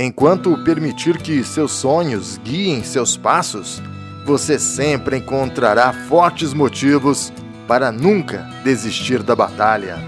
Enquanto permitir que seus sonhos guiem seus passos, você sempre encontrará fortes motivos para nunca desistir da batalha.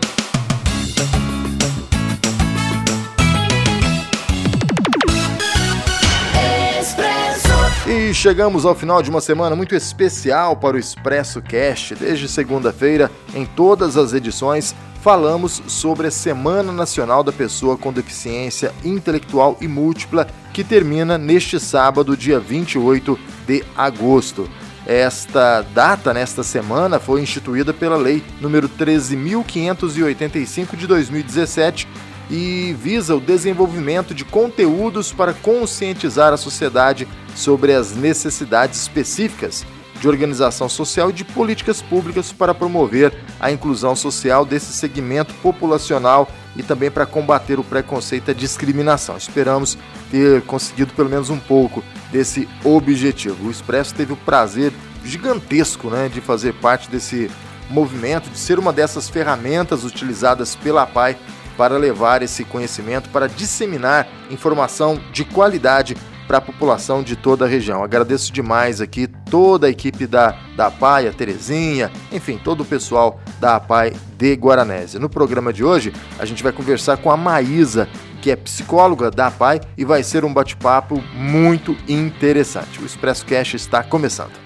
E chegamos ao final de uma semana muito especial para o Expresso Cast. Desde segunda-feira, em todas as edições, falamos sobre a Semana Nacional da Pessoa com Deficiência Intelectual e Múltipla, que termina neste sábado, dia 28 de agosto. Esta data, nesta semana, foi instituída pela Lei número 13.585 de 2017 e visa o desenvolvimento de conteúdos para conscientizar a sociedade sobre as necessidades específicas de organização social e de políticas públicas para promover a inclusão social desse segmento populacional e também para combater o preconceito e a discriminação. Esperamos ter conseguido pelo menos um pouco desse objetivo. O Expresso teve o prazer gigantesco né, de fazer parte desse movimento, de ser uma dessas ferramentas utilizadas pela PAI para levar esse conhecimento, para disseminar informação de qualidade para a população de toda a região. Agradeço demais aqui toda a equipe da, da APAI, a Terezinha, enfim, todo o pessoal da APAI de Guaranésia. No programa de hoje, a gente vai conversar com a Maísa, que é psicóloga da APAI, e vai ser um bate-papo muito interessante. O Expresso Cash está começando.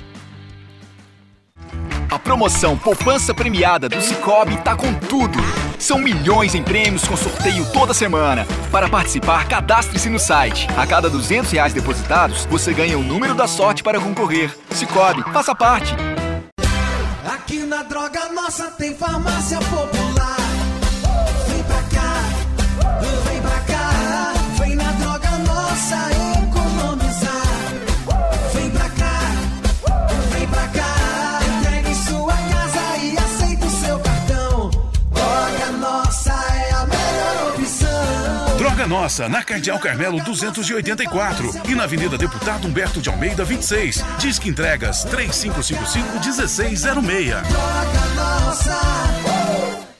A promoção Poupança Premiada do Cicobi tá com tudo. São milhões em prêmios com sorteio toda semana. Para participar, cadastre-se no site. A cada 200 reais depositados, você ganha o número da sorte para concorrer. Cicobi, faça parte. Aqui na Droga Nossa tem farmácia popular. Nossa, na Cardeal Carmelo 284 e na Avenida Deputado Humberto de Almeida 26. Disque entregas 3555 1606.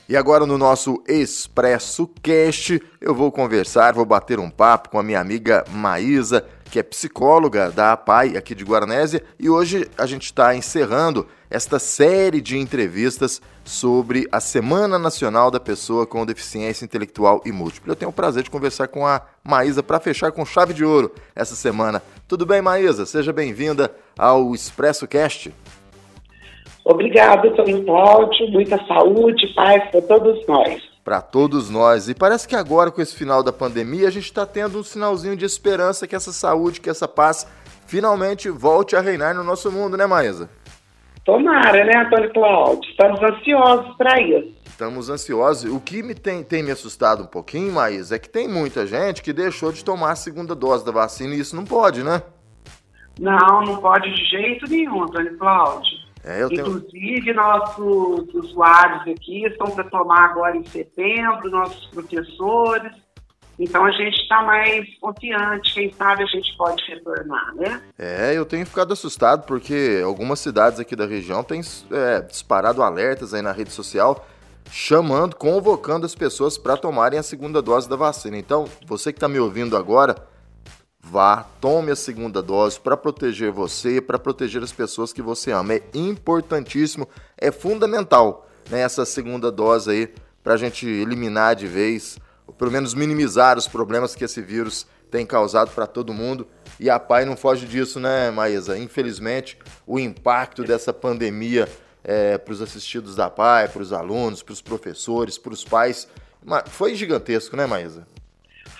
E agora no nosso Expresso Cast, eu vou conversar, vou bater um papo com a minha amiga Maísa, que é psicóloga da APAI aqui de Guaranésia, e hoje a gente está encerrando esta série de entrevistas sobre a Semana Nacional da Pessoa com Deficiência Intelectual e Múltipla. Eu tenho o prazer de conversar com a Maísa para fechar com chave de ouro essa semana. Tudo bem, Maísa? Seja bem-vinda ao Expresso Cast. Obrigado, Tony Cláudio. Muita saúde, paz para todos nós. Para todos nós. E parece que agora, com esse final da pandemia, a gente está tendo um sinalzinho de esperança que essa saúde, que essa paz finalmente volte a reinar no nosso mundo, né, Maísa? Tomara, né, Antônio Cláudio? Estamos ansiosos para isso. Estamos ansiosos. O que me tem, tem me assustado um pouquinho, Maís, é que tem muita gente que deixou de tomar a segunda dose da vacina e isso não pode, né? Não, não pode de jeito nenhum, Antônio Cláudio. É, eu Inclusive, tenho... nossos usuários aqui estão para tomar agora em setembro, nossos professores. Então a gente está mais confiante, quem sabe a gente pode retornar, né? É, eu tenho ficado assustado porque algumas cidades aqui da região têm é, disparado alertas aí na rede social chamando, convocando as pessoas para tomarem a segunda dose da vacina. Então, você que está me ouvindo agora, vá, tome a segunda dose para proteger você, para proteger as pessoas que você ama. É importantíssimo, é fundamental né, essa segunda dose aí para a gente eliminar de vez ou pelo menos minimizar os problemas que esse vírus tem causado para todo mundo. E a PAI não foge disso, né, Maísa? Infelizmente, o impacto dessa pandemia é, para os assistidos da PAI, para os alunos, para os professores, para os pais, foi gigantesco, né, Maísa?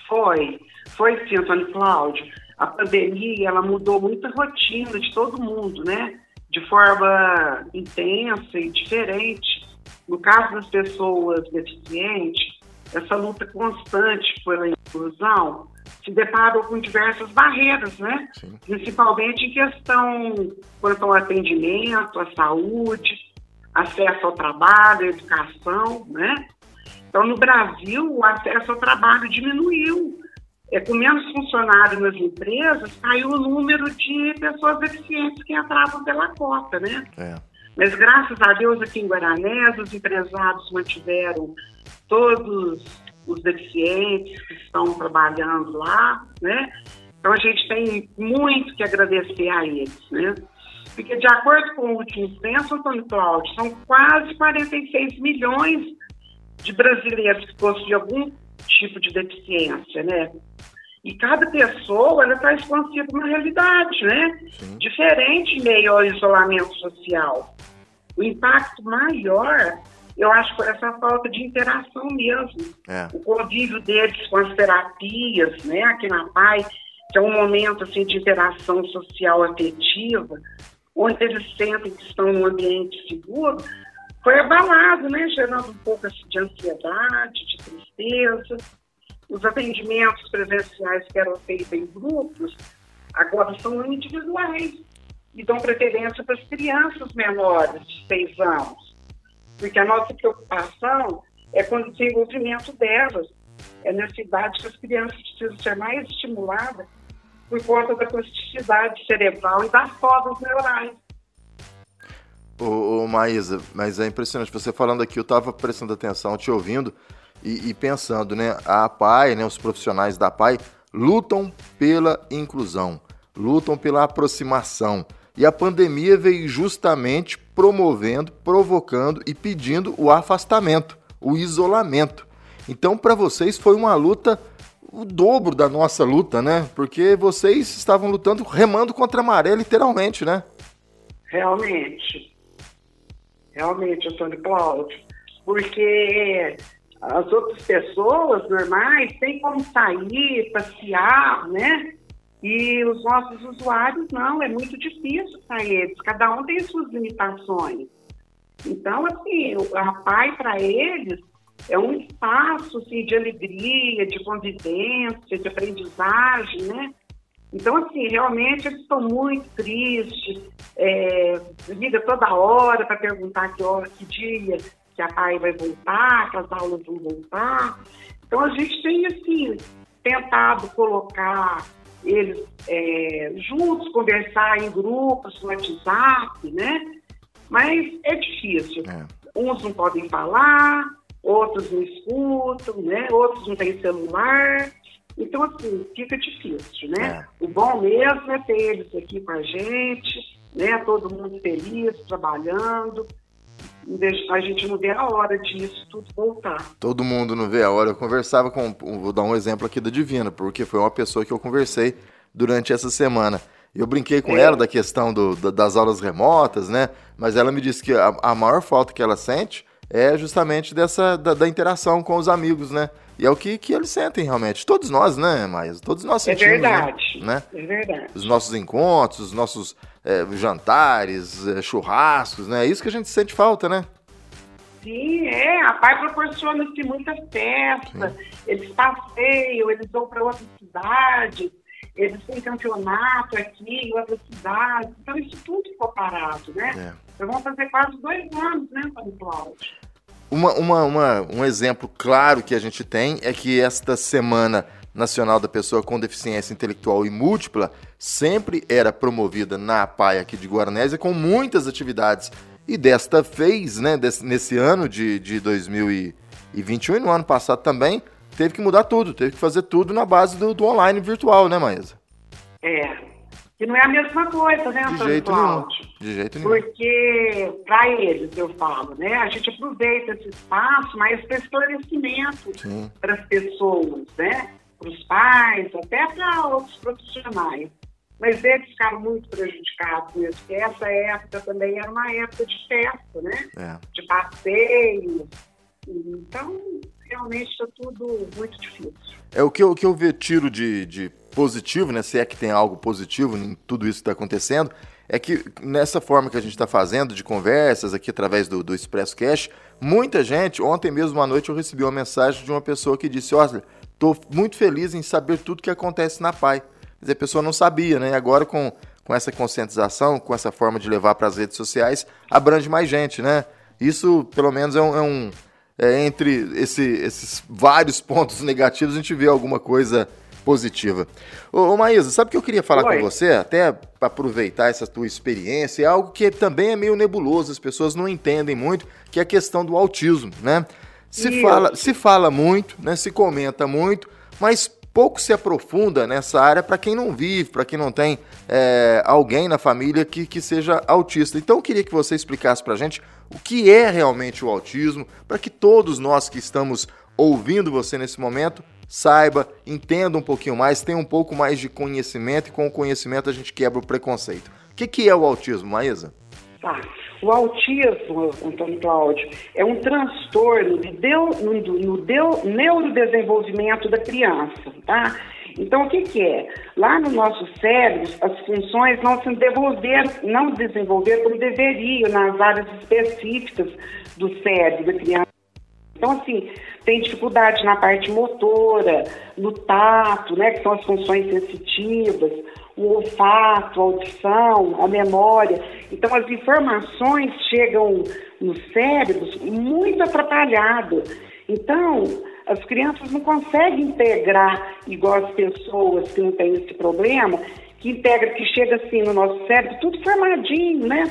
Foi, foi sim, Antônio Cláudio. A pandemia, ela mudou muita rotina de todo mundo, né? De forma intensa e diferente. No caso das pessoas deficientes, essa luta constante pela inclusão se deparou com diversas barreiras, né? Sim. Principalmente em questão quanto ao atendimento, à saúde, acesso ao trabalho, à educação, né? Então, no Brasil, o acesso ao trabalho diminuiu. É, com menos funcionários nas empresas, caiu o número de pessoas deficientes que entravam pela cota, né? É. Mas graças a Deus aqui em Guaranés, os empresários mantiveram todos os deficientes que estão trabalhando lá, né? Então a gente tem muito que agradecer a eles, né? Porque de acordo com o último censo, Antônio Cláudio, são quase 46 milhões de brasileiros que possuem algum tipo de deficiência, né? E cada pessoa, ela está expansiva uma realidade, né? Sim. Diferente meio ao isolamento social. O impacto maior, eu acho, por essa falta de interação mesmo. É. O convívio deles com as terapias, né? Aqui na PAI, que é um momento, assim, de interação social afetiva, onde eles sentem que estão num ambiente seguro, foi abalado, né? Gerando um pouco assim, de ansiedade, de tristeza os atendimentos presenciais que eram feitos em grupos, agora são individuais e dão preferência para as crianças menores de seis anos. Porque a nossa preocupação é com o desenvolvimento delas. É nessa idade que as crianças precisam ser mais estimuladas por conta da plasticidade cerebral e das podas neurais. Ô, ô Maísa, mas é impressionante, você falando aqui, eu estava prestando atenção, te ouvindo, e, e pensando, né? A PAI, né, os profissionais da PAI lutam pela inclusão, lutam pela aproximação. E a pandemia veio justamente promovendo, provocando e pedindo o afastamento, o isolamento. Então, para vocês foi uma luta o dobro da nossa luta, né? Porque vocês estavam lutando, remando contra a maré, literalmente, né? Realmente. Realmente, Antônio Cláudio. Porque as outras pessoas normais têm como sair, passear, né? E os nossos usuários não, é muito difícil para eles, cada um tem suas limitações. Então, assim, a PAI para eles é um espaço assim, de alegria, de convivência, de aprendizagem, né? Então, assim, realmente eles estão muito tristes, é, liga toda hora para perguntar que hora, que dia que a PAI vai voltar, que as aulas vão voltar. Então a gente tem assim tentado colocar eles é, juntos, conversar em grupos no WhatsApp, né? Mas é difícil. É. Uns não podem falar, outros não escutam, né? Outros não têm celular. Então, assim, fica difícil, né? É. O bom mesmo é ter eles aqui com a gente, né? Todo mundo feliz, trabalhando a gente não vê a hora disso tudo voltar. Todo mundo não vê a hora. Eu conversava com. Vou dar um exemplo aqui da Divina, porque foi uma pessoa que eu conversei durante essa semana. Eu brinquei com é. ela da questão do, das aulas remotas, né? Mas ela me disse que a, a maior falta que ela sente é justamente dessa da, da, interação com os amigos, né? E é o que, que eles sentem realmente. Todos nós, né, Maia? Todos nós é sentimos. É verdade. Né? É verdade. Os nossos encontros, os nossos é, jantares, é, churrascos, né? É isso que a gente sente falta, né? Sim, é. A PAI proporciona-se muitas festas, Sim. eles passeiam, eles vão para outra cidade, eles têm campeonato aqui em outra cidade. Então, isso tudo ficou parado, né? É. Então, vão fazer quase dois anos, né, Antônio Cláudio? Uma, uma, uma, um exemplo claro que a gente tem é que esta semana Nacional da Pessoa com Deficiência Intelectual e Múltipla sempre era promovida na PAI aqui de Guaranésia com muitas atividades. E desta vez, né, desse, nesse ano de, de 2021 e no ano passado também, teve que mudar tudo, teve que fazer tudo na base do, do online virtual, né, Maísa? É, que não é a mesma coisa, né, De jeito nenhum. De jeito nenhum. Porque, para eles, eu falo, né, a gente aproveita esse espaço, mas para esclarecimento para as pessoas, né? para os pais, até para outros profissionais. Mas eles ficaram muito prejudicados mesmo, porque essa época também era uma época de festa, né? É. De passeio. Então, realmente está tudo muito difícil. É o que eu, que eu tiro de, de positivo, né? Se é que tem algo positivo em tudo isso que está acontecendo, é que nessa forma que a gente está fazendo de conversas aqui através do, do Expresso Cash, muita gente, ontem mesmo à noite eu recebi uma mensagem de uma pessoa que disse, olha, Estou muito feliz em saber tudo que acontece na PAI. Quer dizer, a pessoa não sabia, né? E agora com, com essa conscientização, com essa forma de levar para as redes sociais, abrange mais gente, né? Isso, pelo menos, é um. É um é, entre esse, esses vários pontos negativos, a gente vê alguma coisa positiva. Ô, ô Maísa, sabe o que eu queria falar Oi. com você? Até para aproveitar essa tua experiência, é algo que também é meio nebuloso, as pessoas não entendem muito, que é a questão do autismo, né? Se fala, se fala muito, né? Se comenta muito, mas pouco se aprofunda nessa área para quem não vive, para quem não tem é, alguém na família que, que seja autista. Então eu queria que você explicasse para a gente o que é realmente o autismo, para que todos nós que estamos ouvindo você nesse momento saiba, entenda um pouquinho mais, tenha um pouco mais de conhecimento e com o conhecimento a gente quebra o preconceito. O que, que é o autismo, Maísa? Tá. O autismo, Antônio Cláudio, é um transtorno de deu, no, deu, neurodesenvolvimento da criança, tá? Então, o que, que é? Lá no nosso cérebro, as funções não se desenvolveram, não desenvolver como deveriam nas áreas específicas do cérebro da criança. Então, assim, tem dificuldade na parte motora, no tato, né, que são as funções sensitivas, o olfato, a audição, a memória. Então, as informações chegam nos cérebros muito atrapalhadas. Então, as crianças não conseguem integrar igual as pessoas que não têm esse problema, que integra, que chega assim no nosso cérebro, tudo formadinho, né?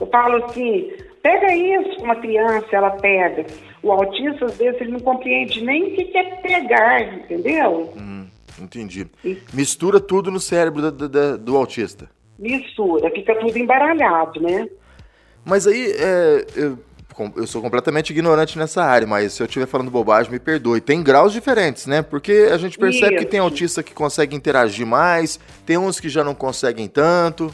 Eu falo assim, pega isso, uma criança, ela pega. O autista, às vezes, ele não compreende nem o que é pegar, entendeu? Hum, entendi. E... Mistura tudo no cérebro do, do, do autista. Mistura, fica tudo embaralhado, né? Mas aí, é, eu, eu sou completamente ignorante nessa área, mas se eu estiver falando bobagem, me perdoe. Tem graus diferentes, né? Porque a gente percebe Isso. que tem autista que consegue interagir mais, tem uns que já não conseguem tanto.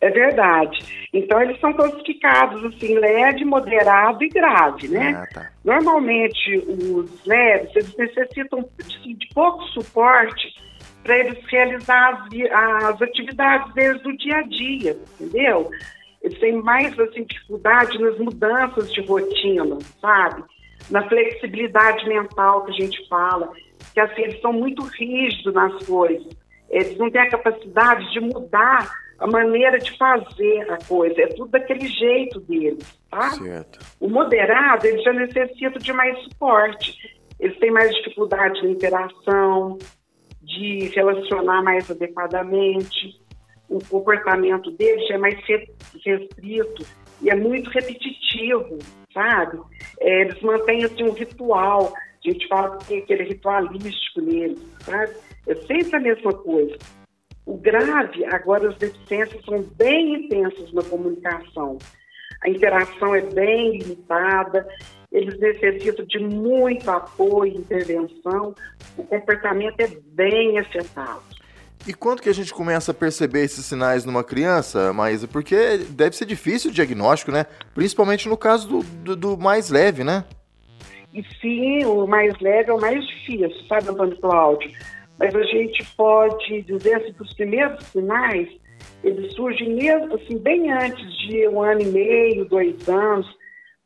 É verdade. Então eles são classificados assim, leve, moderado e grave, né? Ah, tá. Normalmente os leves, eles necessitam de, de pouco suporte para eles realizar as, as atividades deles do dia a dia, entendeu? Eles têm mais assim, dificuldade nas mudanças de rotina, sabe? Na flexibilidade mental que a gente fala, que assim, eles são muito rígidos nas coisas. Eles não têm a capacidade de mudar a maneira de fazer a coisa, é tudo daquele jeito deles, tá? Certo. O moderado, ele já necessita de mais suporte, eles têm mais dificuldade na interação, de relacionar mais adequadamente, o comportamento deles é mais restrito e é muito repetitivo, sabe? É, eles mantêm assim, um ritual, a gente fala que tem aquele ritualístico neles, sabe? É sempre a mesma coisa. O grave, agora as deficiências são bem intensas na comunicação. A interação é bem limitada, eles necessitam de muito apoio e intervenção, o comportamento é bem afetado. E quando que a gente começa a perceber esses sinais numa criança, Maísa? Porque deve ser difícil o diagnóstico, né? Principalmente no caso do, do, do, mais leve, né? E sim, o mais leve é o mais difícil, sabe, Antônio Cláudio? Mas a gente pode dizer assim, que os primeiros sinais, eles surgem mesmo assim, bem antes de um ano e meio, dois anos.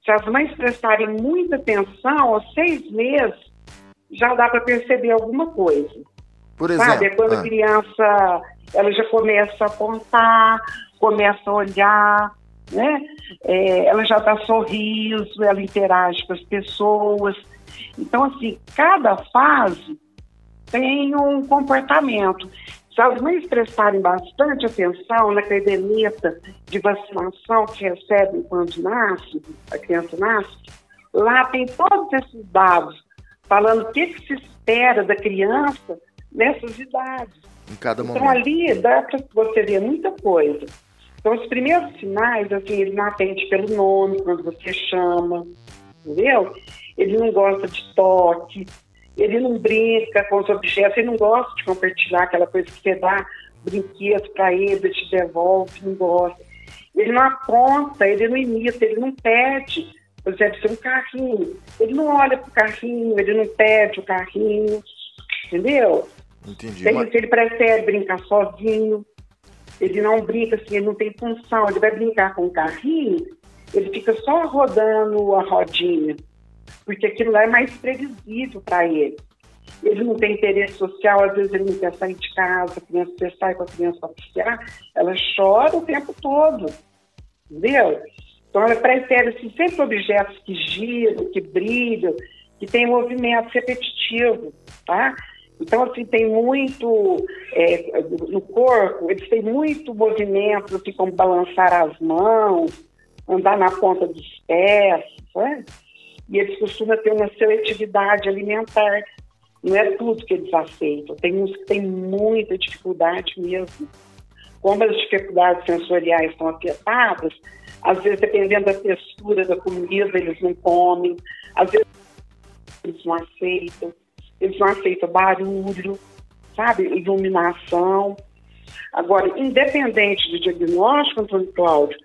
Se as mães prestarem muita atenção, aos seis meses, já dá para perceber alguma coisa. Por exemplo? Sabe? É quando ah. a criança ela já começa a apontar, começa a olhar, né? É, ela já dá sorriso, ela interage com as pessoas. Então, assim, cada fase tem um comportamento. Se as mães prestarem bastante atenção na caderneta de vacinação que recebem quando nasce, a criança nasce, lá tem todos esses dados falando o que, que se espera da criança nessas idades. Em cada então, momento. Então ali dá para você ver muita coisa. Então os primeiros sinais, assim, ele não atende pelo nome quando você chama, entendeu? Ele não gosta de toque, ele não brinca com os objetos, ele não gosta de compartilhar aquela coisa que você dá brinquedo para ele, ele te devolve, não gosta. Ele não aponta, ele não imita, ele não pede. Por exemplo, se um carrinho, ele não olha para o carrinho, ele não pede o carrinho, entendeu? Entendi. Ele, mas... ele prefere brincar sozinho, ele não brinca assim, ele não tem função, ele vai brincar com o carrinho, ele fica só rodando a rodinha porque aquilo lá é mais previsível para ele. Ele não tem interesse social, às vezes ele não quer sair de casa, a criança, você sai com a criança para passear, ela chora o tempo todo, entendeu? Então ela prefere assim, sempre objetos que giram, que brilham, que tem movimento repetitivo, tá? Então, assim, tem muito é, no corpo, eles têm muito movimento, assim, como balançar as mãos, andar na ponta dos pés, né? E eles costumam ter uma seletividade alimentar. Não é tudo que eles aceitam. Tem uns que têm muita dificuldade mesmo. Como as dificuldades sensoriais estão afetadas, às vezes, dependendo da textura da comida, eles não comem. Às vezes, eles não aceitam. Eles não aceitam barulho, sabe? Iluminação. Agora, independente do diagnóstico, Antônio Cláudio,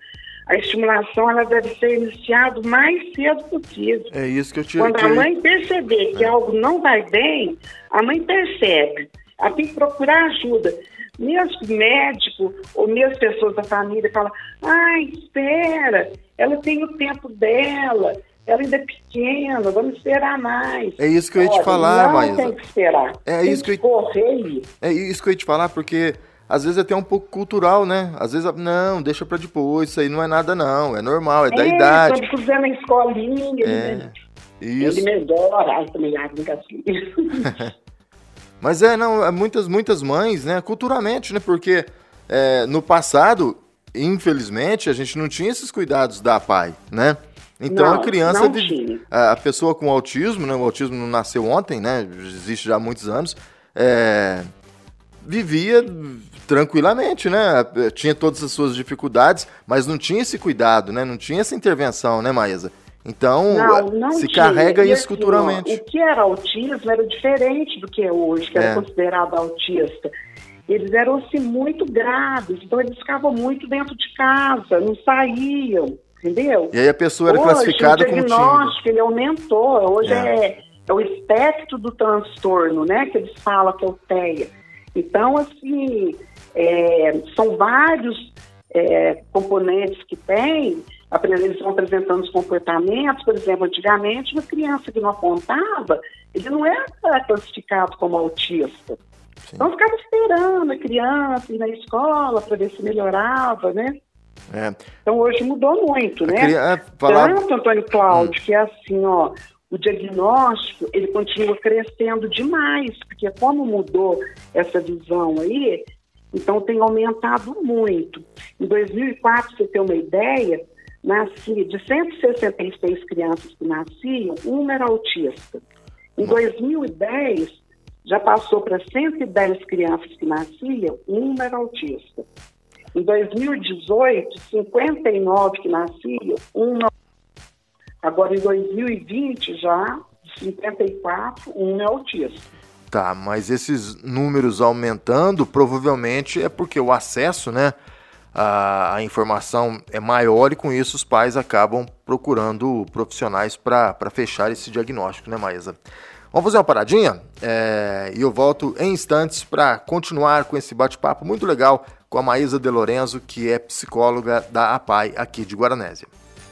a estimulação ela deve ser iniciada o mais cedo possível. É isso que eu te Quando que- a mãe perceber que algo não vai bem, a mãe percebe. Ela tem que procurar ajuda. Mesmo médico ou mesmo pessoas da família falam, ai, espera, ela tem o tempo dela, ela ainda é pequena, vamos esperar mais. É isso que eu ia te Olha, falar, não Maísa. tem que esperar. É tem isso que que eu- correr. É isso que eu ia te falar, porque às vezes é até um pouco cultural, né? Às vezes, não, deixa pra depois, isso aí não é nada não, é normal, é da idade. Quando puser na escolinha, É, ele, isso. ele melhora. Ai, também que assim. Mas é, não, é muitas, muitas mães, né, culturalmente, né, porque é, no passado, infelizmente, a gente não tinha esses cuidados da pai, né? Então Não, a criança, tinha. a a pessoa com autismo, né, o autismo não nasceu ontem, né, existe já há muitos anos, é, vivia tranquilamente, né, tinha todas as suas dificuldades, mas não tinha esse cuidado, né, não tinha essa intervenção, né, Maísa? Então, Não, não se tinha. carrega E isso assim, culturalmente. o que era autismo era diferente do que é hoje, que É. era considerado autista. Eles eram assim, muito graves, então eles ficavam muito dentro de casa, não saíam, entendeu? E aí a pessoa era hoje, classificada o como tímida. diagnóstico ele aumentou. Hoje É. é. é o espectro do transtorno, né? Que eles falam que é o TEA. Então, assim, é, são vários é, componentes que tem, eles vão apresentando os comportamentos, por exemplo, antigamente uma criança que não apontava, ele não era classificado como autista. Então ficava esperando a criança ir na escola para ver se melhorava, né? É. Então hoje mudou muito, né? é, falar- Tanto, Antônio Cláudio, que é assim, ó, o diagnóstico, ele continua crescendo demais, porque como mudou essa visão aí, então tem aumentado muito. Em 2004, pra você ter uma ideia, nascia de 166 crianças que nasciam, uma era autista. Em 2010, já passou para 110 crianças que nasciam, uma era autista. Em 2018, 59 que nasciam, uma. Agora, em 2020, já, de 54, um é autista. Tá, mas esses números aumentando provavelmente é porque o acesso, né, à, à informação é maior e com isso os pais acabam procurando profissionais para fechar esse diagnóstico, né, Maísa? Vamos fazer uma paradinha é, e eu volto em instantes para continuar com esse bate-papo muito legal com a Maísa De Lorenzo, que é psicóloga da APAI aqui de Guaranésia.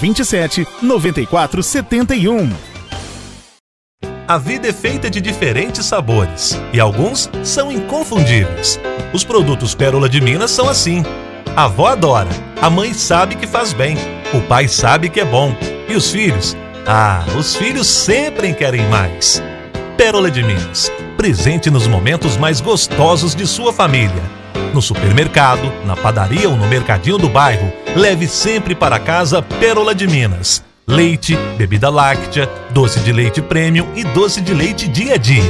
27 94 71. A vida é feita de diferentes sabores e alguns são inconfundíveis. Os produtos Pérola de Minas são assim. A avó adora, a mãe sabe que faz bem, o pai sabe que é bom e os filhos? Ah, os filhos sempre querem mais. Pérola de Minas, presente nos momentos mais gostosos de sua família. No supermercado, na padaria ou no mercadinho do bairro, leve sempre para casa Pérola de Minas. Leite, bebida láctea, doce de leite premium e doce de leite dia a dia.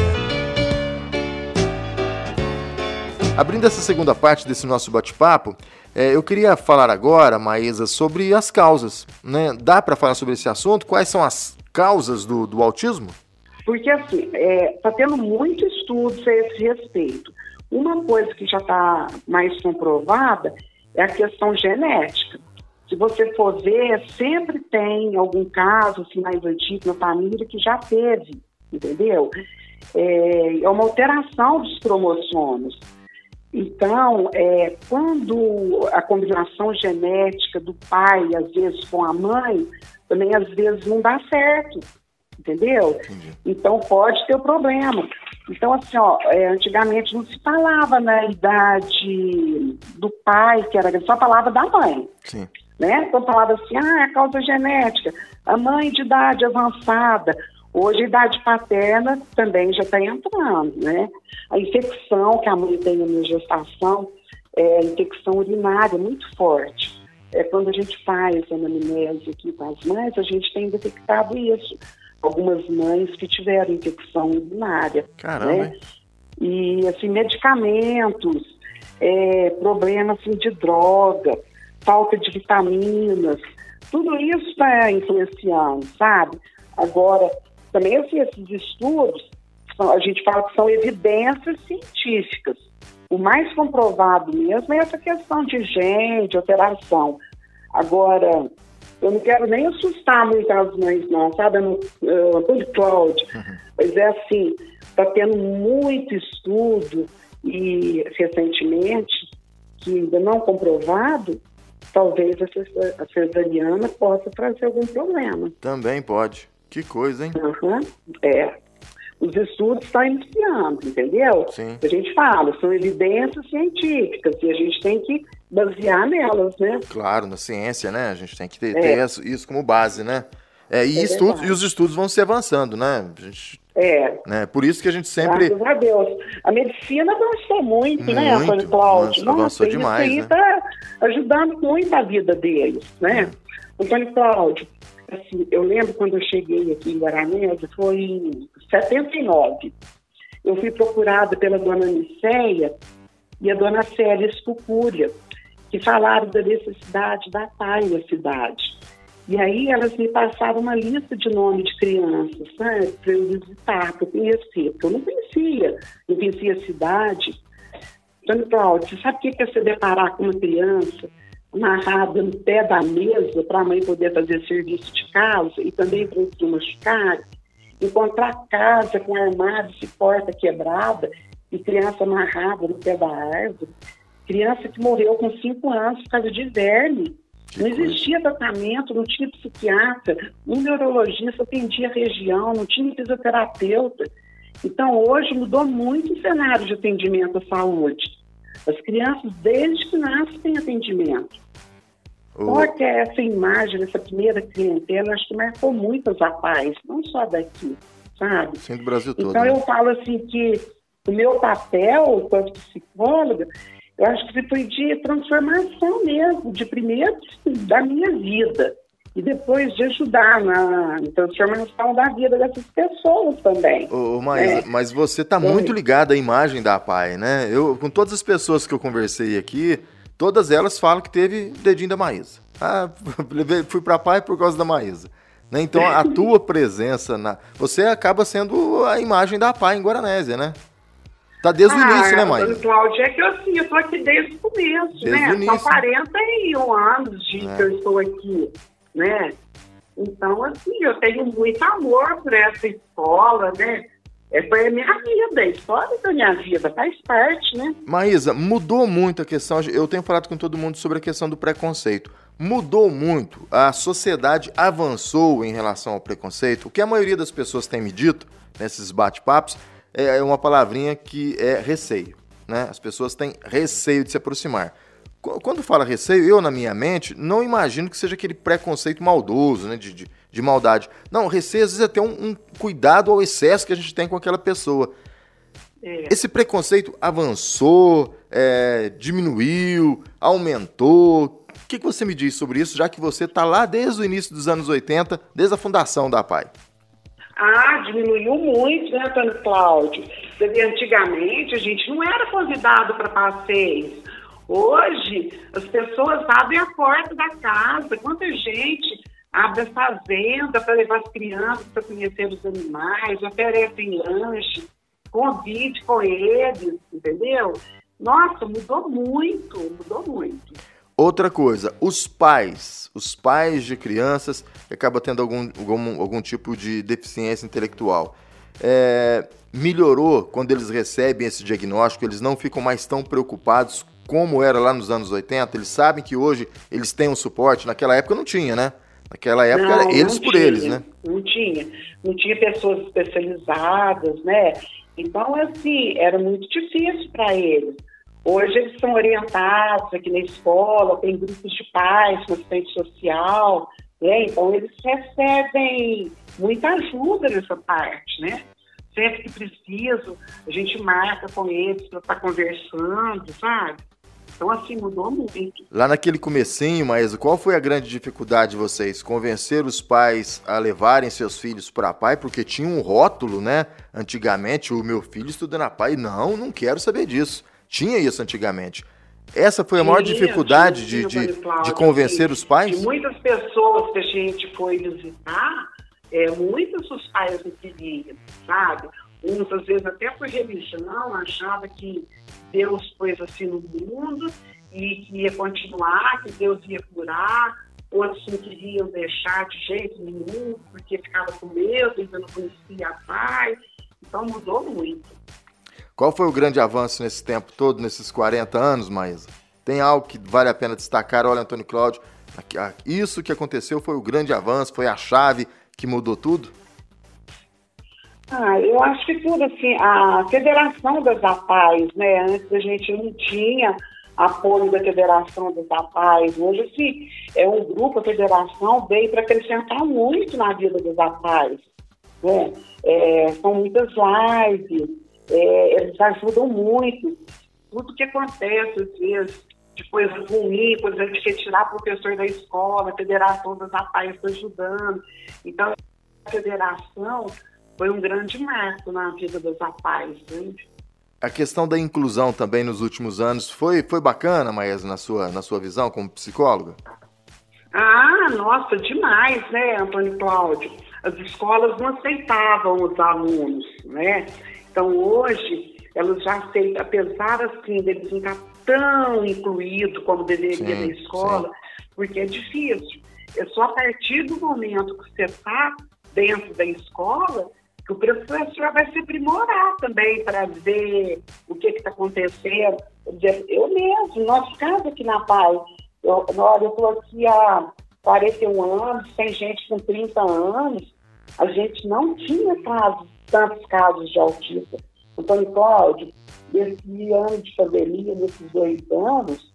Abrindo essa segunda parte desse nosso bate-papo, é, eu queria falar agora, Maísa, sobre as causas. Né? Dá para falar sobre esse assunto? Quais são as causas do, do autismo? Porque, assim, está tendo muito estudos a esse respeito. Uma coisa que já está mais comprovada é a questão genética. Se você for ver, sempre tem algum caso assim, mais antigo na família que já teve, entendeu? É, é uma alteração dos cromossomos. Então, é, quando a combinação genética do pai, às vezes, com a mãe, também às vezes não dá certo. entendeu? Entendi. Então pode ter o problema. Então, assim, ó, é, antigamente não se falava na idade do pai, que era só falava da mãe, Sim. né? Então falava assim, ah, é causa genética, a mãe de idade avançada. Hoje a idade paterna também já está entrando, né? A infecção que a mãe tem na gestação é a infecção urinária muito forte. É, quando a gente faz a anamnese aqui com as mães, a gente tem detectado isso. Algumas mães que tiveram infecção urinária. Caramba, né? E, assim, medicamentos, é, problemas assim, de droga, falta de vitaminas, tudo isso está influenciando, sabe? Agora, também assim, esses estudos, a gente fala que são evidências científicas. O mais comprovado mesmo é essa questão de gene, de alteração. Agora, eu não quero nem assustar muito as mães, não, sabe, no, uh, Cláudio? Mas é assim, está tendo muito estudo e recentemente, que ainda não comprovado, talvez a ces- a cesariana possa trazer algum problema. Também pode. Que coisa, hein? Aham, É. Os estudos estão iniciando, entendeu? Sim. A gente fala, são evidências científicas e a gente tem que basear nelas, né? Claro, na ciência, né? A gente tem que ter, É. ter isso, isso como base, né? É, e, É estudos, e os estudos vão se avançando, né? A gente, É, né? Por isso que a gente sempre. graças a Deus. A medicina avançou muito, né, Muito, Antônio Cláudio? avançou- isso demais, aí né? está ajudando muito a vida deles, né? Antônio Cláudio, assim, eu lembro quando eu cheguei aqui em Guaranésia, foi em 79. Eu fui procurada pela dona Niceia e a dona Célia Escucúria, que falaram da necessidade da PAI na cidade. E aí elas me passaram uma lista de nomes de crianças, sabe, para eu visitar, para eu conhecer, porque eu não conhecia, não conhecia a cidade. Antônio Cláudio, você sabe o que que é se deparar com uma criança amarrada no pé da mesa para a mãe poder fazer serviço de casa e também para se machucar? Encontrar casa com armários e porta quebrada e criança amarrada no pé da árvore. Criança que morreu com cinco anos por causa de verme. Não existia tratamento, não tinha psiquiatra, um neurologista atendia a região, não tinha fisioterapeuta. Então, hoje mudou muito o cenário de atendimento à saúde. As crianças, desde que nascem, têm atendimento. o- Só que essa imagem, essa primeira clientela, acho que marcou muito os rapazes, não só daqui, sabe? Sim, do Brasil todo. Então né? eu falo assim que o meu papel enquanto psicóloga, eu acho que foi de transformação mesmo, de primeiro da minha vida e depois de ajudar na transformação da vida dessas pessoas também. Ô, ô, Maísa, É. mas você tá Oi. muito ligada à imagem da PAI, né? Eu, com todas as pessoas que eu conversei aqui, todas elas falam que teve dedinho da Maísa. Ah, fui pra PAI por causa da Maísa. Né? Então, a tua presença na. Você acaba sendo a imagem da PAI em Guaranésia, né? Tá desde o início, né, Ah, Maísa? Cláudia, é que assim, eu tô aqui desde o começo, Desde né? o início. São 41 anos de É. que eu estou aqui, né? Então, assim, eu tenho muito amor por essa escola, né? É, foi a minha vida, a história da minha vida, faz parte, né? Maísa, mudou muito a questão. Eu tenho falado com todo mundo sobre a questão do preconceito. Mudou muito. A sociedade avançou em relação ao preconceito. O que a maioria das pessoas tem me dito nesses bate-papos é uma palavrinha que é receio. Né? As pessoas têm receio de se aproximar. Qu- Quando fala receio, eu, na minha mente, não imagino que seja aquele preconceito maldoso, né? De, de, de maldade. Não, receio às vezes é ter um, um cuidado ao excesso que a gente tem com aquela pessoa. É. Esse preconceito avançou, é, diminuiu, aumentou? O que, que você me diz sobre isso, já que você está lá desde o início dos anos 80, desde a fundação da PAI? Ah, diminuiu muito, né, Antônio Cláudio? Antigamente a gente não era convidado para passeios. Hoje as pessoas abrem a porta da casa. Quanta gente abre a fazenda para levar as crianças para conhecer os animais, oferecem lanche, convide com eles, entendeu? Nossa, mudou muito, mudou muito. Outra coisa, os pais, os pais de crianças que acabam tendo algum, algum, algum tipo de deficiência intelectual, é, melhorou quando eles recebem esse diagnóstico, eles não ficam mais tão preocupados como era lá nos anos 80, eles sabem que hoje eles têm um suporte, naquela época não tinha, né? Naquela época Não, era eles por tinha, eles, né? Não tinha. Não tinha pessoas especializadas, né? Então, assim, era muito difícil para eles. Hoje eles são orientados aqui na escola, tem grupos de pais, assistente social, né? Então eles recebem muita ajuda nessa parte, né? Sempre que preciso, a gente marca com eles para estar conversando, sabe? Então, assim, mudou muito. Lá naquele comecinho, Maísa, qual foi a grande dificuldade de vocês? Convencer os pais a levarem seus filhos para a PAI? Porque tinha um rótulo, né? Antigamente, o meu filho estuda na PAI. Não, não quero saber disso. Tinha isso antigamente. Essa foi a maior dificuldade de, de, Cláudio, de convencer assim, os pais? De muitas pessoas que a gente foi visitar, é, muitos os pais não queriam, sabe? Uns, às vezes, até por religião, achava que Deus pôs assim no mundo e que ia continuar, que Deus ia curar. Outros não queriam deixar de jeito nenhum, porque ficava com medo, ainda não conhecia a pai. Então mudou muito. Qual foi o grande avanço nesse tempo todo, nesses 40 anos, Maísa? Tem algo que vale a pena destacar? Olha, Antônio Cláudio, aqui- a- isso que aconteceu foi o grande avanço, foi a chave que mudou tudo? Ah, eu acho que tudo assim, a Federação das APAES, né? Antes a gente não tinha apoio da Federação das APAES. Hoje, assim, é um grupo, a federação veio para acrescentar muito na vida das APAES. Né? É, são muitas lives, é, eles ajudam muito. Tudo que acontece, às vezes, de coisa ruim, por exemplo, de retirar professor da escola, a Federação das APAES está ajudando. Então, a federação foi um grande marco na vida das APAES. Né? A questão da inclusão também nos últimos anos foi, foi bacana, Maísa, na sua, na sua visão como psicóloga? Ah, nossa, demais, né, Antônio Cláudio? As escolas não aceitavam os alunos, né? Então, hoje, elas já aceitam, apesar, assim, deles não estar tão incluídos como deveria Sim, na escola, porque é difícil. É só a partir do momento que você está dentro da escola que o professor vai se aprimorar também para ver o que está acontecendo. Eu mesmo, nosso caso aqui na Paz, eu, olha, eu estou aqui há 41 anos, tem gente com 30 anos, a gente não tinha casos, tantos casos de autismo. Antônio Cláudio, nesse ano de pandemia, nesses dois anos,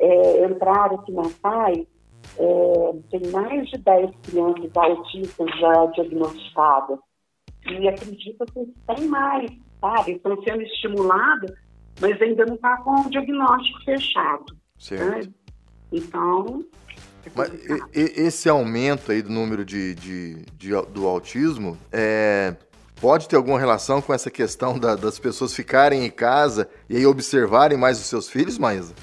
é, entraram aqui na PAI, é, tem mais de 10 crianças autistas já diagnosticadas. E acredito que tem mais, sabe? Estão sendo estimuladas, mas ainda não está com o diagnóstico fechado. Certo. Né? Então. é Mas esse aumento aí do número de, de- de do autismo é, pode ter alguma relação com essa questão da- das pessoas ficarem em casa e aí observarem mais os seus filhos, Maísa?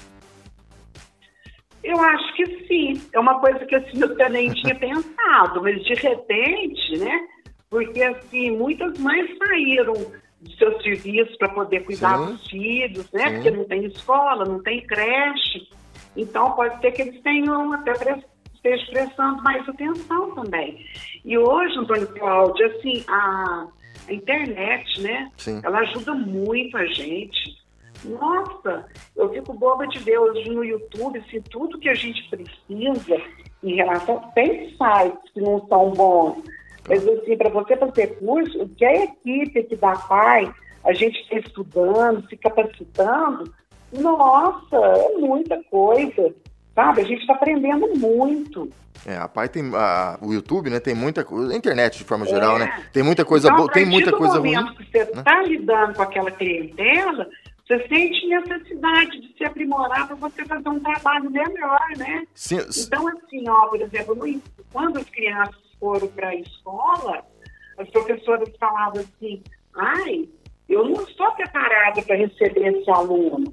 Eu acho que sim. É uma coisa que assim, eu também tinha pensado, mas de repente, né? Porque assim, muitas mães saíram dos seus serviços para poder cuidar Sim. dos filhos, né? Sim. Porque não tem escola, não tem creche. Então pode ser que eles tenham até estejam prestando mais atenção também. E hoje, Antônio Cláudio, assim, a, a internet, né? Sim. Ela ajuda muito a gente. Nossa, eu fico boba de ver hoje no YouTube se tudo que a gente precisa em relação. Tem sites que não são bons, mas assim, para você fazer curso, o que a equipe aqui da PAI, a gente está estudando, se capacitando, nossa, é muita coisa, sabe? A gente está aprendendo muito. É, a pai tem. a- o YouTube, né? Tem muita coisa. A internet, de forma É. geral, né? Tem muita coisa então, boa, tem muita coisa ruim. que você né? está lidando com aquela clientela, você sente necessidade de se aprimorar para você fazer um trabalho melhor, né? Sim, Então, assim, ó, por exemplo, no- quando as crianças foram para a escola, as professoras falavam assim, ai, eu não estou preparada para receber esse aluno,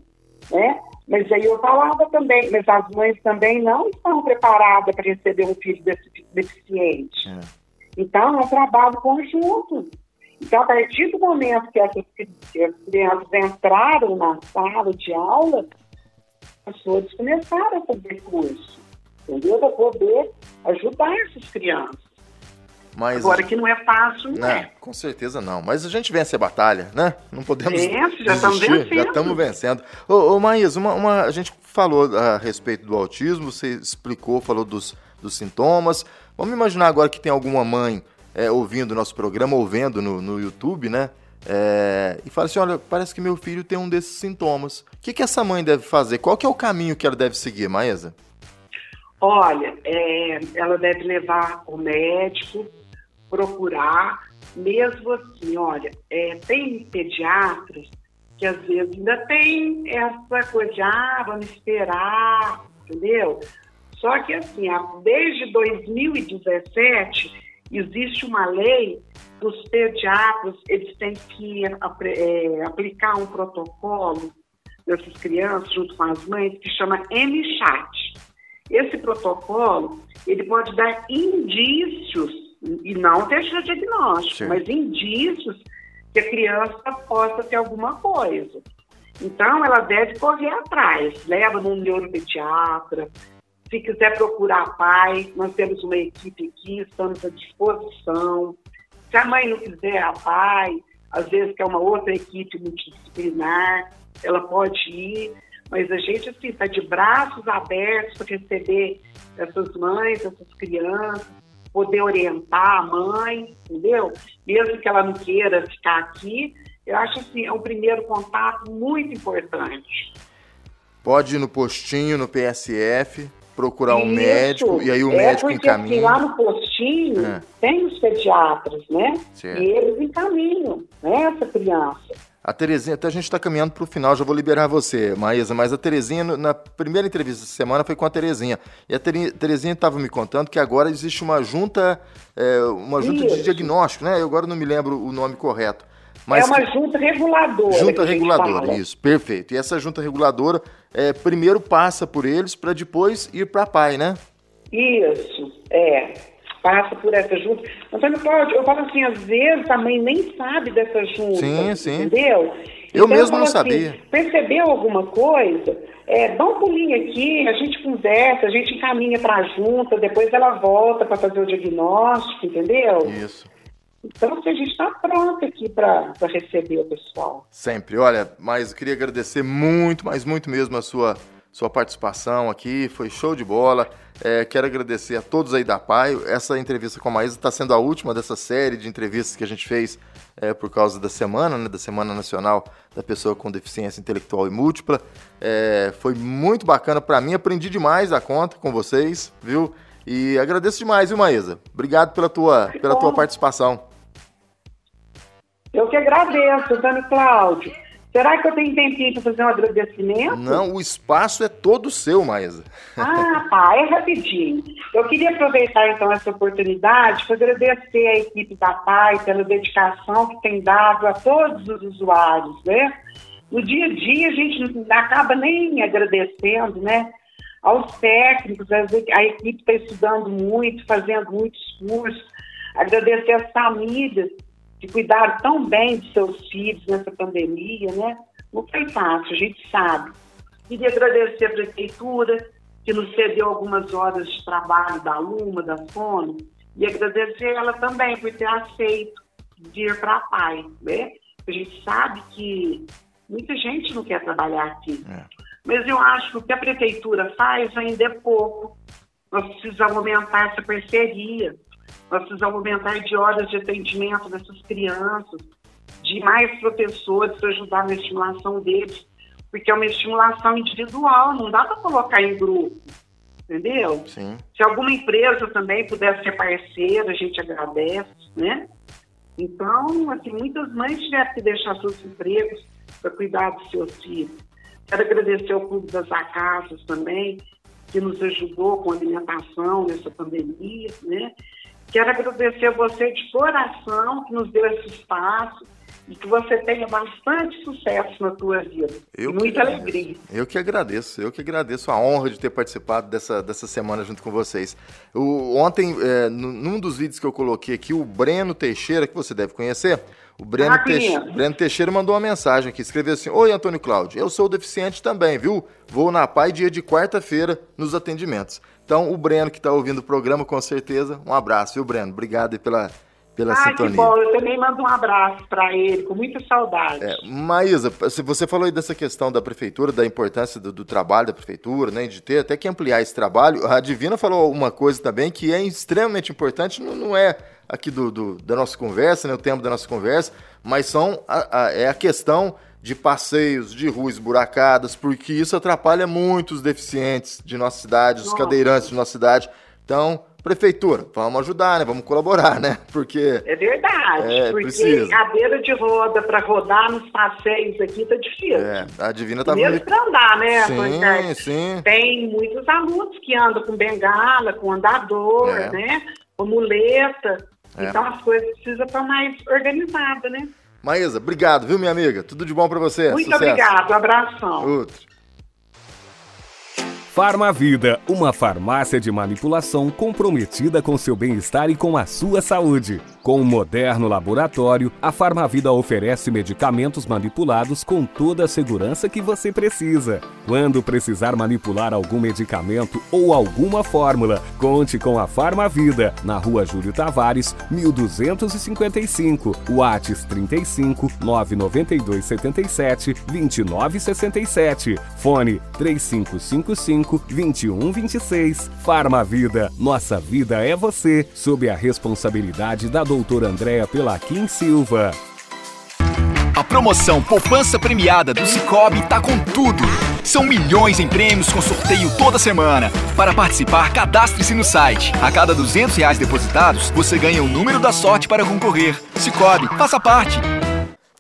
né? Mas aí eu falava também, mas as mães também não estão preparadas para receber um filho defi- deficiente. É. Então, é um trabalho conjunto. Então, a partir do momento que essas crianças entraram na sala de aula, as pessoas começaram a fazer curso, entendeu? Para poder ajudar essas crianças. Mas. Agora, que não é fácil, não Não, é. com certeza não. Mas a gente vence a batalha, né? Não podemos Vence, já estamos vencendo. Já estamos vencendo. Ô, ô Maísa, uma, uma- a gente falou a respeito do autismo, você explicou, falou dos, dos sintomas. Vamos imaginar agora que tem alguma mãe é, ouvindo o nosso programa, ou vendo no, no YouTube, né? É, e fala assim, olha, parece que meu filho tem um desses sintomas. O que, que essa mãe deve fazer? Qual que é o caminho que ela deve seguir, Maesa? Olha, é, ela deve levar o médico, procurar, mesmo assim, olha, é, tem pediatras que às vezes ainda tem essa coisa de, ah, vamos esperar, entendeu? Só que assim, desde 2017 existe uma lei dos pediatras, eles têm que é, aplicar um protocolo dessas crianças junto com as mães que chama MCHAT. Esse protocolo, ele pode dar indícios, e não deixar diagnóstico, Sim. mas indícios que a criança possa ter alguma coisa. Então, ela deve correr atrás, leva no neuropediatra, se quiser procurar pai, nós temos uma equipe aqui, estamos à disposição. Se a mãe não quiser a pai, às vezes quer uma outra equipe multidisciplinar, ela pode ir, mas a gente assim está de braços abertos para receber essas mães, essas crianças, poder orientar a mãe, entendeu? Mesmo que ela não queira ficar aqui, eu acho assim, é um primeiro contato muito importante. Pode ir no postinho, no PSF, procurar um médico e aí o é médico porque, assim, encaminha. Assim, lá no postinho é. tem os pediatras, né? Certo. E eles encaminham né, essa criança. A Terezinha, até a gente está caminhando para o final, já vou liberar você, Maísa, mas a Terezinha, na primeira entrevista da semana, foi com a Terezinha. E a Terezinha estava me contando que agora existe uma junta, é, uma junta de diagnóstico, né? Eu agora não me lembro o nome correto. Mas é uma junta reguladora. Junta reguladora, isso, perfeito. E essa junta reguladora é, primeiro passa por eles para depois ir para a PAI, né? Isso, é. Passa por essa junta. Antônio Cláudio, eu falo assim, às vezes a mãe nem sabe dessa junta. Sim, sim. Entendeu? Eu então, mesmo eu não assim, sabia. Percebeu alguma coisa? É, dá um pulinho aqui, a gente conversa, a gente encaminha para a junta, depois ela volta para fazer o diagnóstico, entendeu? Isso. Então, a gente está pronto aqui para receber o pessoal. Sempre. Olha, mas eu queria agradecer muito, mas muito mesmo a sua, sua participação aqui. Foi show de bola. É, quero agradecer a todos aí da PAI. Essa entrevista com a Maísa está sendo a última dessa série de entrevistas que a gente fez é, por causa da semana, né, da Semana Nacional da Pessoa com Deficiência Intelectual e Múltipla. É, foi muito bacana para mim. Aprendi demais a conta com vocês, viu? E agradeço demais, viu, Maísa? Obrigado pela tua, pela tua participação. Eu que agradeço, Antônio Cláudio. Será que eu tenho tempinho para fazer um agradecimento? Não, o espaço é todo seu, Maísa. Ah, tá, é rapidinho. Eu queria aproveitar então essa oportunidade para agradecer a equipe da PAI pela dedicação que tem dado a todos os usuários, né? No dia a dia a gente não acaba nem agradecendo, né? Aos técnicos, a equipe está estudando muito, fazendo muitos cursos, agradecer às famílias que cuidaram tão bem de seus filhos nessa pandemia, né? Não foi fácil, a gente sabe. Queria agradecer a Prefeitura, que nos cedeu algumas horas de trabalho da Luma, da Fono, e agradecer ela também por ter aceito vir para a PAI, né? A gente sabe que muita gente não quer trabalhar aqui. É. Mas eu acho que o que a Prefeitura faz ainda é pouco. Nós precisamos aumentar essa parceria. Nós precisamos aumentar de horas de atendimento dessas crianças, de mais professores para ajudar na estimulação deles, porque é uma estimulação individual, não dá para colocar em grupo, entendeu? Sim. Se alguma empresa também pudesse ser parceira, a gente agradece, né? Então, assim, muitas mães tiveram que deixar seus empregos para cuidar dos seus filhos. Quero agradecer ao Clube das Acasas também, que nos ajudou com a alimentação nessa pandemia, né? Quero agradecer a você de coração que nos deu esse espaço e que você tenha bastante sucesso na tua vida. Eu muita alegria. Eu que agradeço, eu que agradeço a honra de ter participado dessa, dessa semana junto com vocês. O, ontem, é, num dos vídeos que eu coloquei aqui, o Breno Teixeira, que você deve conhecer, o Breno, Teixeira, Breno Teixeira mandou uma mensagem aqui, escreveu assim, Oi, Antônio Cláudio, eu sou deficiente também, viu? Vou na PAI dia de quarta-feira nos atendimentos. Então, o Breno que está ouvindo o programa, com certeza, um abraço, viu, Breno? Obrigado pela, pela ah, sintonia. que bom. Eu também mando um abraço para ele, com muita saudade. É, Maísa, você falou aí dessa questão da prefeitura, da importância do, do trabalho da prefeitura, né, de ter até que ampliar esse trabalho, a Divina falou uma coisa também que é extremamente importante, não, não é aqui do, do- da nossa conversa, né, o tempo da nossa conversa, mas são a- a- é a questão de passeios, de ruas esburacadas, porque isso atrapalha muito os deficientes de nossa cidade, os cadeirantes de nossa cidade. Então, prefeitura, vamos ajudar, né? Vamos colaborar, né? Porque É verdade, É, porque precisa. cadeira de roda para rodar nos passeios aqui tá difícil. é, a Divina tava Mesmo para andar, né, Sim, sim. Tem muitos alunos que andam com bengala, com andador, É. né? Com muleta. É. Então as coisas precisam estar mais organizadas, né? Maísa, obrigado, viu, minha amiga? Tudo de bom pra você. Muito Sucesso. obrigado, um abração. Outro. Farmavida, uma farmácia de manipulação comprometida com seu bem-estar e com a sua saúde. Com um moderno laboratório, a Farmavida oferece medicamentos manipulados com toda a segurança que você precisa. Quando precisar manipular algum medicamento ou alguma fórmula, conte com a Farmavida, na rua Júlio Tavares, 1255, Whats 35 992 77 2967, fone 3555 2126. Farmavida, nossa vida é você, sob a responsabilidade da doutora Andréa Pelaquim Silva. A promoção Poupança Premiada do Cicobi tá com tudo. São milhões em prêmios com sorteio toda semana. Para participar, cadastre-se no site. A cada 200 reais depositados, você ganha o número da sorte para concorrer. Cicobi, faça parte.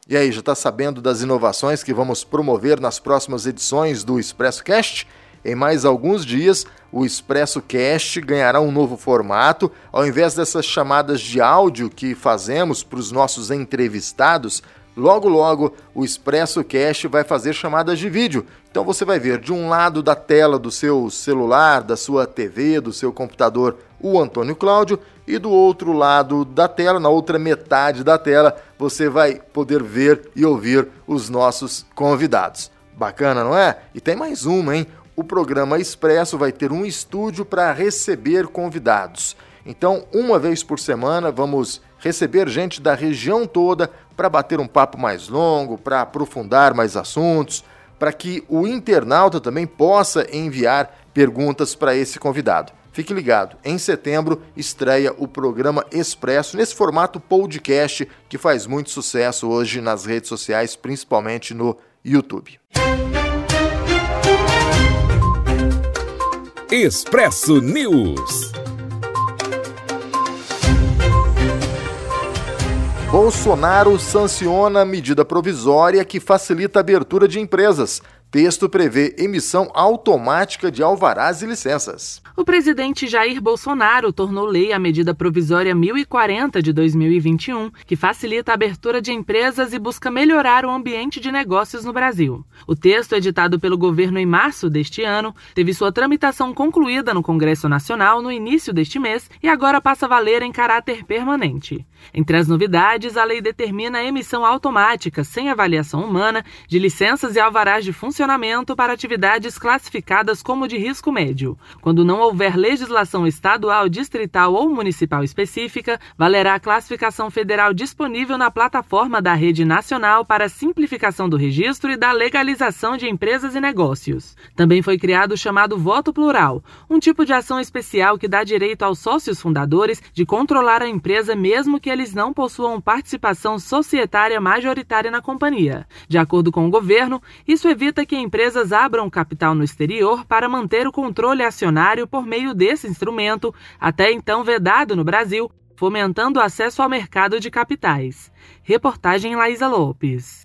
E aí, já está sabendo das inovações que vamos promover nas próximas edições do Expresso Cast? Em mais alguns dias, o Expresso Cast ganhará um novo formato. Ao invés dessas chamadas de áudio que fazemos para os nossos entrevistados, logo logo o Expresso Cast vai fazer chamadas de vídeo. Então você vai ver de um lado da tela do seu celular, da sua TV, do seu computador, o Antônio Cláudio, e do outro lado da tela, na outra metade da tela, você vai poder ver e ouvir os nossos convidados. Bacana, não é? E tem mais uma, hein? O programa Expresso vai ter um estúdio para receber convidados. Então, uma vez por semana, vamos receber gente da região toda para bater um papo mais longo, para aprofundar mais assuntos, para que o internauta também possa enviar perguntas para esse convidado. Fique ligado, em setembro estreia o programa Expresso nesse formato podcast que faz muito sucesso hoje nas redes sociais, principalmente no YouTube. Expresso News. Bolsonaro sanciona medida provisória que facilita a abertura de empresas. Texto prevê emissão automática de alvarás e licenças. O presidente Jair Bolsonaro tornou lei a medida provisória 1040 de 2021, que facilita a abertura de empresas e busca melhorar o ambiente de negócios no Brasil. O texto, editado pelo governo em março deste ano, teve sua tramitação concluída no Congresso Nacional no início deste mês e agora passa a valer em caráter permanente. Entre as novidades, a lei determina a emissão automática, sem avaliação humana, de licenças e alvarás de funcionamento para atividades classificadas como de risco médio. Quando não houver legislação estadual, distrital ou municipal específica, valerá a classificação federal disponível na plataforma da Rede Nacional para Simplificação do Registro e da Legalização de Empresas e Negócios. Também foi criado o chamado voto plural, um tipo de ação especial que dá direito aos sócios fundadores de controlar a empresa mesmo que eles não possuam participação societária majoritária na companhia. De acordo com o governo, isso evita que empresas abram capital no exterior para manter o controle acionário por meio desse instrumento, até então vedado no Brasil, fomentando o acesso ao mercado de capitais. Reportagem Laísa Lopes.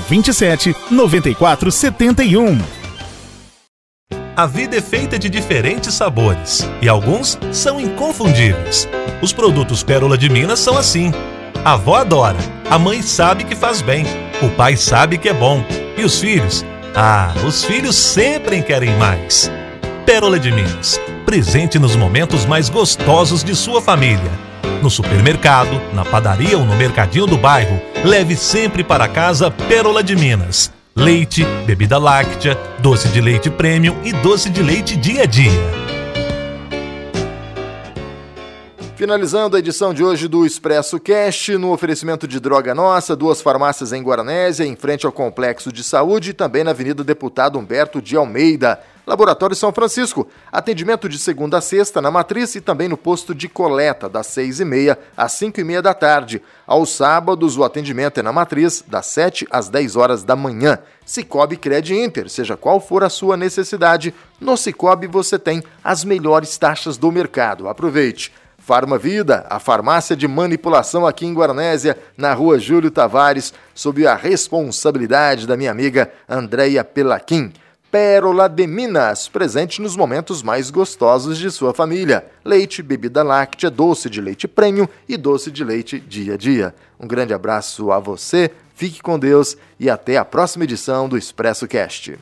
27 94 71. A vida é feita de diferentes sabores e alguns são inconfundíveis. Os produtos Pérola de Minas são assim. A avó adora, a mãe sabe que faz bem, o pai sabe que é bom e os filhos? Ah, os filhos sempre querem mais. Pérola de Minas, presente nos momentos mais gostosos de sua família. No supermercado, na padaria ou no mercadinho do bairro, leve sempre para casa Pérola de Minas leite, bebida láctea, doce de leite premium e doce de leite dia a dia. Finalizando a edição de hoje do Expresso Cast, no oferecimento de Droga Nossa, duas farmácias em Guaranésia, em frente ao Complexo de Saúde e também na Avenida Deputado Humberto de Almeida. Laboratório São Francisco, atendimento de segunda a sexta na Matriz e também no posto de coleta, das seis e meia às cinco e meia da tarde. Aos sábados, o atendimento é na Matriz, das sete às dez horas da manhã. Cicobi Cred Inter, seja qual for a sua necessidade, no Cicobi você tem as melhores taxas do mercado. Aproveite! Farma Vida, a farmácia de manipulação aqui em Guaranésia, na rua Júlio Tavares, sob a responsabilidade da minha amiga Andréia Pelaquim. Pérola de Minas, presente nos momentos mais gostosos de sua família. Leite, bebida láctea, doce de leite premium e doce de leite dia a dia. Um grande abraço a você, fique com Deus e até a próxima edição do Expresso Cast.